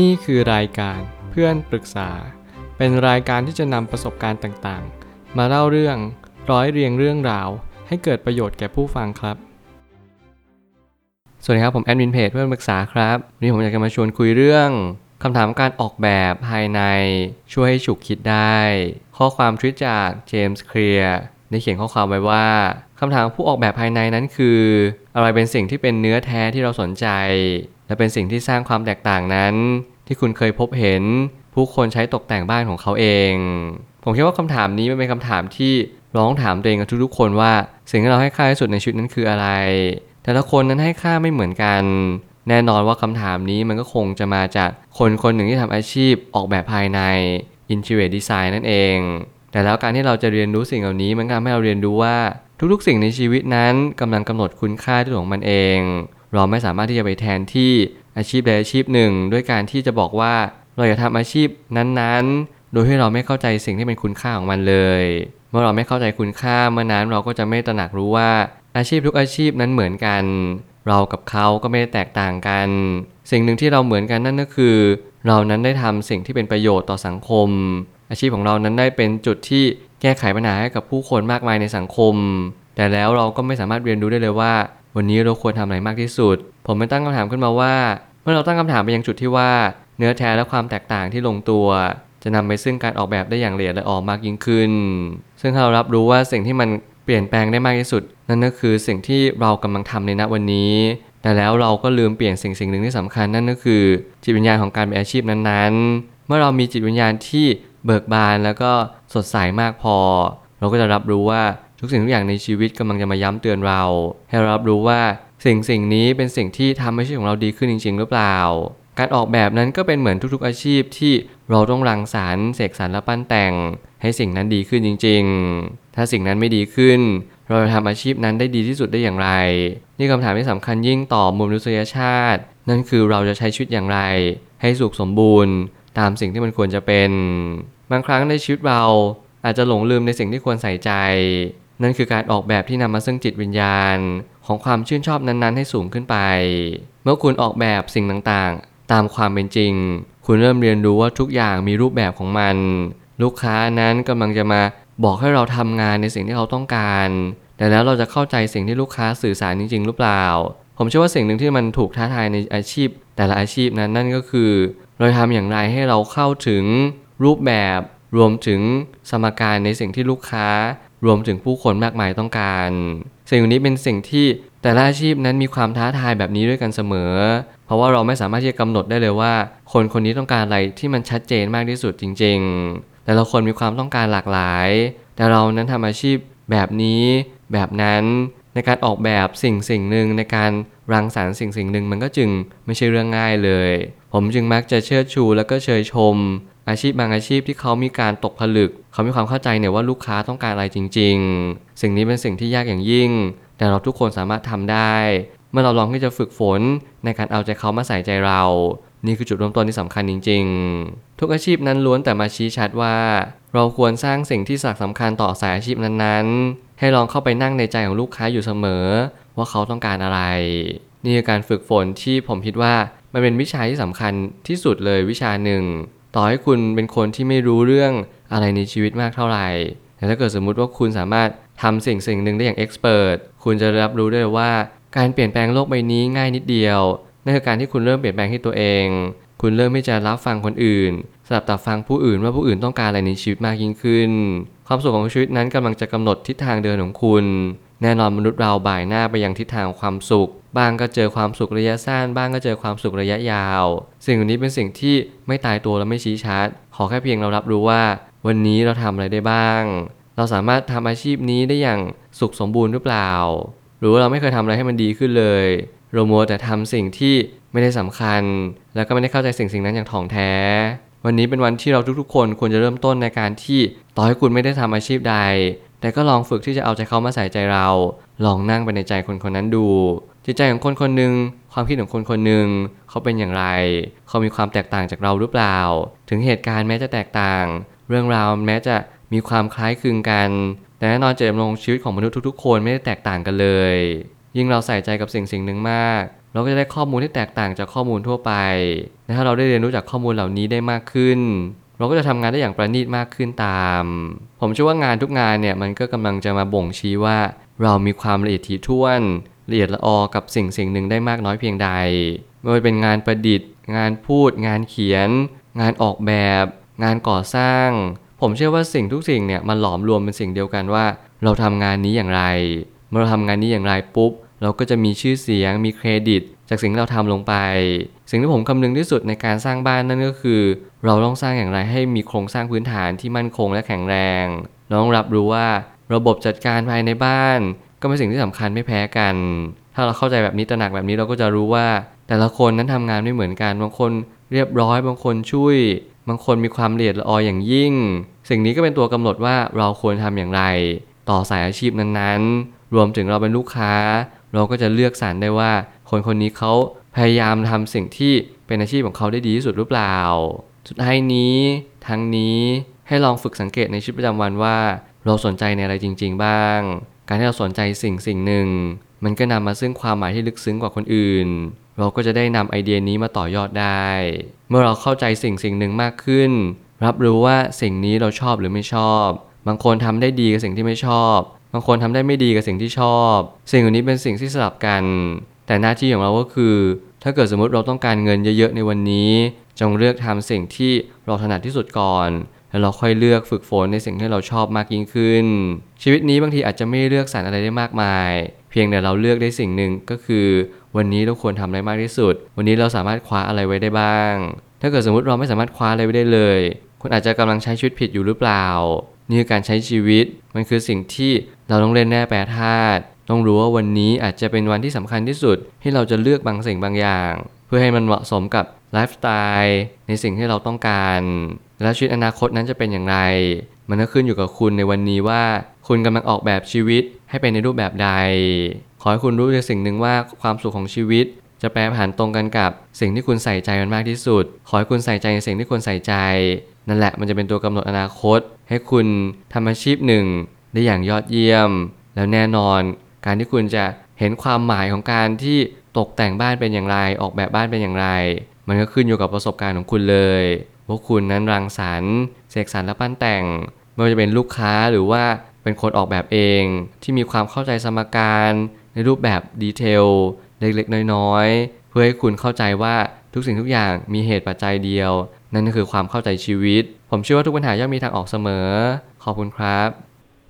นี่คือรายการเพื่อนปรึกษา เป็นรายการที่จะนำประสบการณ์ต่างๆ มาเล่าเรื่องร้อยเรียงเรื่องราว ให้เกิดประโยชน์แก่ผู้ฟังครับ สวัสดีครับ ผมแอดมินเพจเพื่อนปรึกษาครับวันนี้ผมอยากจะมาชวนคุยเรื่องคำถามการออกแบบภายในช่วยให้ฉุกคิดได้ ข้อความทวิตจากเจมส์เคลียร์ได้เขียนข้อความไว้ว่าคำถามผู้ออกแบบภายในนั้นคือ อะไรเป็นสิ่งที่เป็นเนื้อแท้ที่เราสนใจ และเป็นสิ่งที่สร้างความแตกต่างนั้น ที่คุณเคยพบเห็น ผู้คนใช้ตกแต่งบ้านของเขาเอง ผมคิดว่าคำถามนี้มันเป็นคำถามที่ร้องถามตัวเองกับทุกๆคนว่า สิ่งที่เราให้ค่าที่สุดในชีวิตนั้นคืออะไร แต่ละคนนั้นให้ค่าไม่เหมือนกัน แน่นอนว่าคำถามนี้มันก็คงจะมาจากคนคนหนึ่งที่ทำอาชีพออกแบบภายใน Interior Design นั่นเอง แต่แล้วการที่เราจะเรียนรู้สิ่งเหล่านี้มันก็ทำให้เราเรียนรู้ว่าทุกๆ สิ่งในชีวิตนั้นกำลังกำหนดคุณค่าด้วยของมันเอง เราไม่สามารถที่จะไปแทนที่อาชีพใดอาชีพหนึ่ง ด้วยการที่จะบอกว่าเราอยากทำอาชีพนั้นๆ โดยที่เราไม่เข้าใจสิ่งที่เป็นคุณค่าของมันเลย เมื่อเราไม่เข้าใจคุณค่าเมื่อนั้นเราก็จะไม่ตระหนักรู้ว่าอาชีพทุกอาชีพนั้นเหมือนกัน เรากับเขาก็ไม่ได้แตกต่างกัน สิ่งหนึ่งที่เราเหมือนกันนั่นก็คือ เรานั้นได้ทำสิ่งที่เป็นประโยชน์ต่อสังคม อาชีพของเรานั้นได้เป็นจุดที่แก้ไขปัญหาให้กับผู้คนมากมายในสังคม แต่แล้วเราก็ไม่สามารถเรียนรู้ได้เลยว่า วันนี้เราควรทำอะไรมากที่สุด ผมไม่ตั้งคำถามขึ้นมาว่า เมื่อเราตั้งคำถามไปยังจุดที่ว่า เนื้อแท้และความแตกต่างที่ลงตัว จะนำไปซึ่งการออกแบบได้อย่างละเอียดและออกมากยิ่งขึ้น ซึ่งเรารับรู้ว่าสิ่งที่มันเปลี่ยนแปลงได้มากที่สุด นั่นก็คือสิ่งที่เรากำลังทำในณวันนี้ แต่แล้วเราก็ลืมเปลี่ยนสิ่งสิ่งหนึ่งที่สำคัญนั่นก็คือจิตวิญญาณของการเป็นอาชีพนั้นๆ เมื่อเรามีจิตวิญญาณที่เบิกบานแล้วก็สดใสมากพอ เราก็จะรับรู้ว่า ทุกสิ่งทุกอย่างในชีวิตกำลังจะมาย้ำเตือนเรา ให้เรารับรู้ว่าสิ่งสิ่งนี้เป็นสิ่งที่ทำให้ชีวิตของเราดีขึ้นจริง ๆ หรือเปล่า การออกแบบนั้นก็เป็นเหมือนทุกๆอาชีพที่เราต้องรังสรรค์เสกสรรและปั้นแต่ง ให้สิ่งนั้นดีขึ้นจริง ๆ ถ้าสิ่งนั้นไม่ดีขึ้น เราจะทำอาชีพนั้นได้ดีที่สุดได้อย่างไร นี่คำถามที่สำคัญยิ่งต่อมนุษยชาติ นั่นคือเราจะใช้ชีวิตอย่างไร ให้สุขสมบูรณ์ ตามสิ่งที่มันควรจะเป็น บางครั้งในชีวิตเราอาจจะหลงลืมในสิ่งที่ควรใส่ใจ นั่นคือการออกแบบที่นำมาซึ่งจิตวิญญาณ ของความชื่นชอบนั้นๆ ให้สูงขึ้นไป เมื่อคุณออกแบบสิ่งต่างๆ ตามความเป็นจริง คุณเริ่มเรียนรู้ว่าทุกอย่างมีรูปแบบของมัน ลูกค้านั้นกำลังจะมาบอกให้เราทำงานในสิ่งที่เขาต้องการ แต่แล้วเราจะเข้าใจสิ่งที่ลูกค้าสื่อสารจริง ๆ หรือเปล่า ผมเชื่อว่าสิ่งหนึ่งที่มันถูกท้าทายในอาชีพ แต่ละอาชีพนั้นนั่นก็คือ เราทำอย่างไรให้เราเข้าถึงรูปแบบรวมถึงสมการในสิ่งที่ลูกค้า รวมถึงผู้คนมากมายต้องการ สิ่งนี้เป็นสิ่งที่แต่ละอาชีพนั้นมีความท้าทายแบบนี้ด้วยกันเสมอ เพราะว่าเราไม่สามารถที่จะกำหนดได้เลยว่า คนคนนี้ต้องการอะไรที่มันชัดเจนมากที่สุดจริง ๆ แต่ละคนมีความต้องการหลากหลาย แต่เรานั้นทำอาชีพแบบนี้ แบบนั้น ในการออกแบบสิ่งสิ่งหนึ่งในการรังสรรค์สิ่งสิ่งหนึ่งมันก็จึงไม่ใช่เรื่องง่ายเลย ผมจึงมักจะเชิดชูแล้วก็เชยชม อาชีพบางอาชีพที่เขามีการตกผลึก เขามีความเข้าใจเนี่ยว่าลูกค้าต้องการอะไรจริง ๆ สิ่งนี้เป็นสิ่งที่ยากอย่างยิ่ง แต่เราทุกคนสามารถทำได้ เมื่อเราลองที่จะฝึกฝนในการเอาใจเขามาใส่ใจเรา นี่คือจุดเริ่มต้นที่สำคัญจริง ๆ ทุกอาชีพนั้นล้วนแต่มาชี้ชัดว่า เราควรสร้างสิ่งที่สักสำคัญต่อสายอาชีพนั้นๆ ให้ลองเข้าไปนั่งในใจของลูกค้าอยู่เสมอ ว่าเขาต้องการอะไร นี่คือการฝึกฝนที่ผมคิดว่ามันเป็นวิชาที่สำคัญที่สุดเลยวิชาหนึ่ง ต่อให้คุณเป็นคนที่ไม่รู้เรื่องอะไรในชีวิตมากเท่าไหร่แต่ถ้าเกิดสมมุติว่าคุณสามารถทำสิ่งสิ่งหนึ่งได้อย่างเอ็กซ์เพรสคุณจะรับรู้ได้ว่าการเปลี่ยนแปลงโลกใบนี้ง่ายนิดเดียว นั่นคือการที่คุณเริ่มเปลี่ยนแปลงที่ตัวเอง คุณเริ่มที่จะรับฟังคนอื่นสลับตับฟังผู้อื่นว่าผู้อื่นต้องการอะไรในชีวิตมากยิ่งขึ้น ความสุขของชีวิตนั้นกำลังจะกำหนดทิศทางเดินของคุณ แน่นอนมนุษย์เราบ่ายหน้าไปยังทิศทางความสุข บ้างก็เจอความสุขระยะสั้น บ้างก็เจอความสุขระยะยาว สิ่งเหล่านี้เป็นสิ่งที่ไม่ตายตัวและไม่ชี้ชัด ขอแค่เพียงเรารับรู้ว่า วันนี้เราทำอะไรได้บ้าง เราสามารถทำอาชีพนี้ได้อย่างสุขสมบูรณ์หรือเปล่า หรือว่าเราไม่เคยทำอะไรให้มันดีขึ้นเลย เรามัวแต่ทำสิ่งที่ไม่ได้สำคัญ แล้วก็ไม่ได้เข้าใจสิ่งสิ่งนั้นอย่างถ่องแท้ วันนี้เป็นวันที่เราทุกๆ คนควรจะเริ่มต้นในการที่ต่อให้คุณไม่ได้ทำอาชีพใด แต่ก็ลองฝึกที่จะเอาใจเขามาใส่ใจเรา ลองนั่งไปในใจคนคนนั้นดู จิตใจของคนคนหนึ่งความคิดของคนคนหนึ่งเขาเป็นอย่างไร เขามีความแตกต่างจากเราหรือเปล่า ถึงเหตุการณ์แม้จะแตกต่าง เรื่องราวแม้จะมีความคล้ายคลึงกัน แต่แน่นอนเจตจำนงชีวิตของมนุษย์ทุกๆ คนไม่ได้แตกต่างกันเลย ยิ่งเราใส่ใจกับสิ่งสิ่งหนึ่งมาก เราก็จะได้ข้อมูลที่แตกต่างจากข้อมูลทั่วไปและถ้าเราได้เรียนรู้จากข้อมูลเหล่านี้ได้มากขึ้น เราก็จะทำงานได้อย่างประณีตมากขึ้นตาม ผมเชื่อว่างานทุกงานเนี่ยมันก็กำลังจะมาบ่งชี้ว่า เรามีความละเอียดถี่ถ้วนละเอียดละออกับสิ่งสิ่งหนึ่งได้มากน้อยเพียงใด ไม่ว่าจะเป็นงานประดิษฐ์ งานพูด งานเขียน งานออกแบบ งานก่อสร้าง ผมเชื่อว่าสิ่งทุกสิ่งเนี่ยมันหลอมรวมเป็นสิ่งเดียวกันว่า เราทำงานนี้อย่างไร เมื่อเราทำงานนี้อย่างไรปุ๊บ เราก็จะมีชื่อเสียงมีเครดิต จากสิ่งที่เราทำลงไป สิ่งที่ผมคำนึงที่สุดในการสร้างบ้านนั่นก็คือ เราต้องสร้างอย่างไรให้มีโครงสร้างพื้นฐานที่มั่นคงและแข็งแรงเราต้องรับรู้ว่าระบบจัดการภายในบ้าน ก็เป็นสิ่งที่สำคัญไม่แพ้กัน ถ้าเราเข้าใจแบบนี้ตระหนักแบบนี้เราก็จะรู้ว่า แต่ละคนนั้นทำงานไม่เหมือนกันบางคนเรียบร้อยบางคนช่วยบางคนมีความละเอียดละอออย่างยิ่ง สิ่งนี้ก็เป็นตัวกำหนดว่าเราควรทำอย่างไร ต่อสายอาชีพนั้นๆ รวมถึงเราเป็นลูกค้า เราก็จะเลือกสรรได้ว่า คนคนนี้เขาพยายามทำสิ่งที่เป็นอาชีพของเขาได้ดีที่สุดหรือเปล่า สุดท้ายนี้ทั้งนี้ให้ลองฝึกสังเกตในชีวิตประจำวันว่า เราสนใจในอะไรจริง ๆ บ้าง การที่เราสนใจสิ่งสิ่งหนึ่ง มันก็นำมาซึ่งความหมายที่ลึกซึ้งกว่าคนอื่น เราก็จะได้นำไอเดียนี้มาต่อยอดได้ เมื่อเราเข้าใจสิ่งสิ่งหนึ่งมากขึ้น รับรู้ว่าสิ่งนี้เราชอบหรือไม่ชอบ บางคนทำได้ดีกับสิ่งที่ไม่ชอบ บางคนทำได้ไม่ดีกับสิ่งที่ชอบ สิ่งเหล่านี้เป็นสิ่งที่สลับกัน แต่หน้าที่ของเราก็คือ ถ้าเกิดสมมติเราต้องการเงินเยอะๆในวันนี้ จงเลือกทำสิ่งที่เราถนัดที่สุดก่อน แล้วเราค่อยเลือกฝึกฝนในสิ่งที่เราชอบมากยิ่งขึ้น ชีวิตนี้บางทีอาจจะไม่เลือกสรรอะไรได้มากมาย เพียงแต่เราเลือกได้สิ่งหนึ่งก็คือ วันนี้เราควรทำอะไรมากที่สุด วันนี้เราสามารถคว้าอะไรไว้ได้บ้าง ถ้าเกิดสมมติเราไม่สามารถคว้าอะไรไว้ได้เลย คุณอาจจะกำลังใช้ชีวิตผิดอยู่หรือเปล่านี่คือการใช้ชีวิต มันคือสิ่งที่ เราต้องเล่นแน่แปรธาตุต้องรู้ว่าวันนี้อาจจะเป็นวันที่สำคัญที่สุด ที่เราจะเลือกบางสิ่งบางอย่าง เพื่อให้มันเหมาะสมกับไลฟ์สไตล์ในสิ่งที่เราต้องการ และชีวิตอนาคตนั้นจะเป็นอย่างไร มันก็ขึ้นอยู่กับคุณในวันนี้ว่า คุณกำลังออกแบบชีวิตให้เป็นในรูปแบบใด ขอให้คุณรู้ในสิ่งหนึ่งว่าความสุขของชีวิต จะแปรผันตรงกันกับสิ่งที่คุณใส่ใจมันมากที่สุด ขอให้คุณใส่ใจในสิ่งที่คุณใส่ใจ นั่นแหละมันจะเป็นตัวกำหนดอนาคต ให้คุณทำอาชีพหนึ่ง ได้อย่างยอดเยี่ยม แล้วแน่นอน การที่คุณจะเห็นความหมายของการที่ตกแต่งบ้านเป็นอย่างไร ออกแบบบ้านเป็นอย่างไร มันก็ขึ้นอยู่กับประสบการณ์ของคุณเลยว่าคุณนั้นรังสรรค์เสกสรรและปั้นแต่งไม่ว่าจะเป็นลูกค้าหรือว่าเป็นคนออกแบบเองที่มีความเข้าใจสมการในรูปแบบดีเทลเล็กๆ น้อยๆ เพื่อให้คุณเข้าใจว่าทุกสิ่งทุกอย่างมีเหตุปัจจัยเดียว นั่นก็คือความเข้าใจชีวิต ผมเชื่อว่าทุกปัญหาย่อมมีทางออกเสมอ ขอบคุณครับ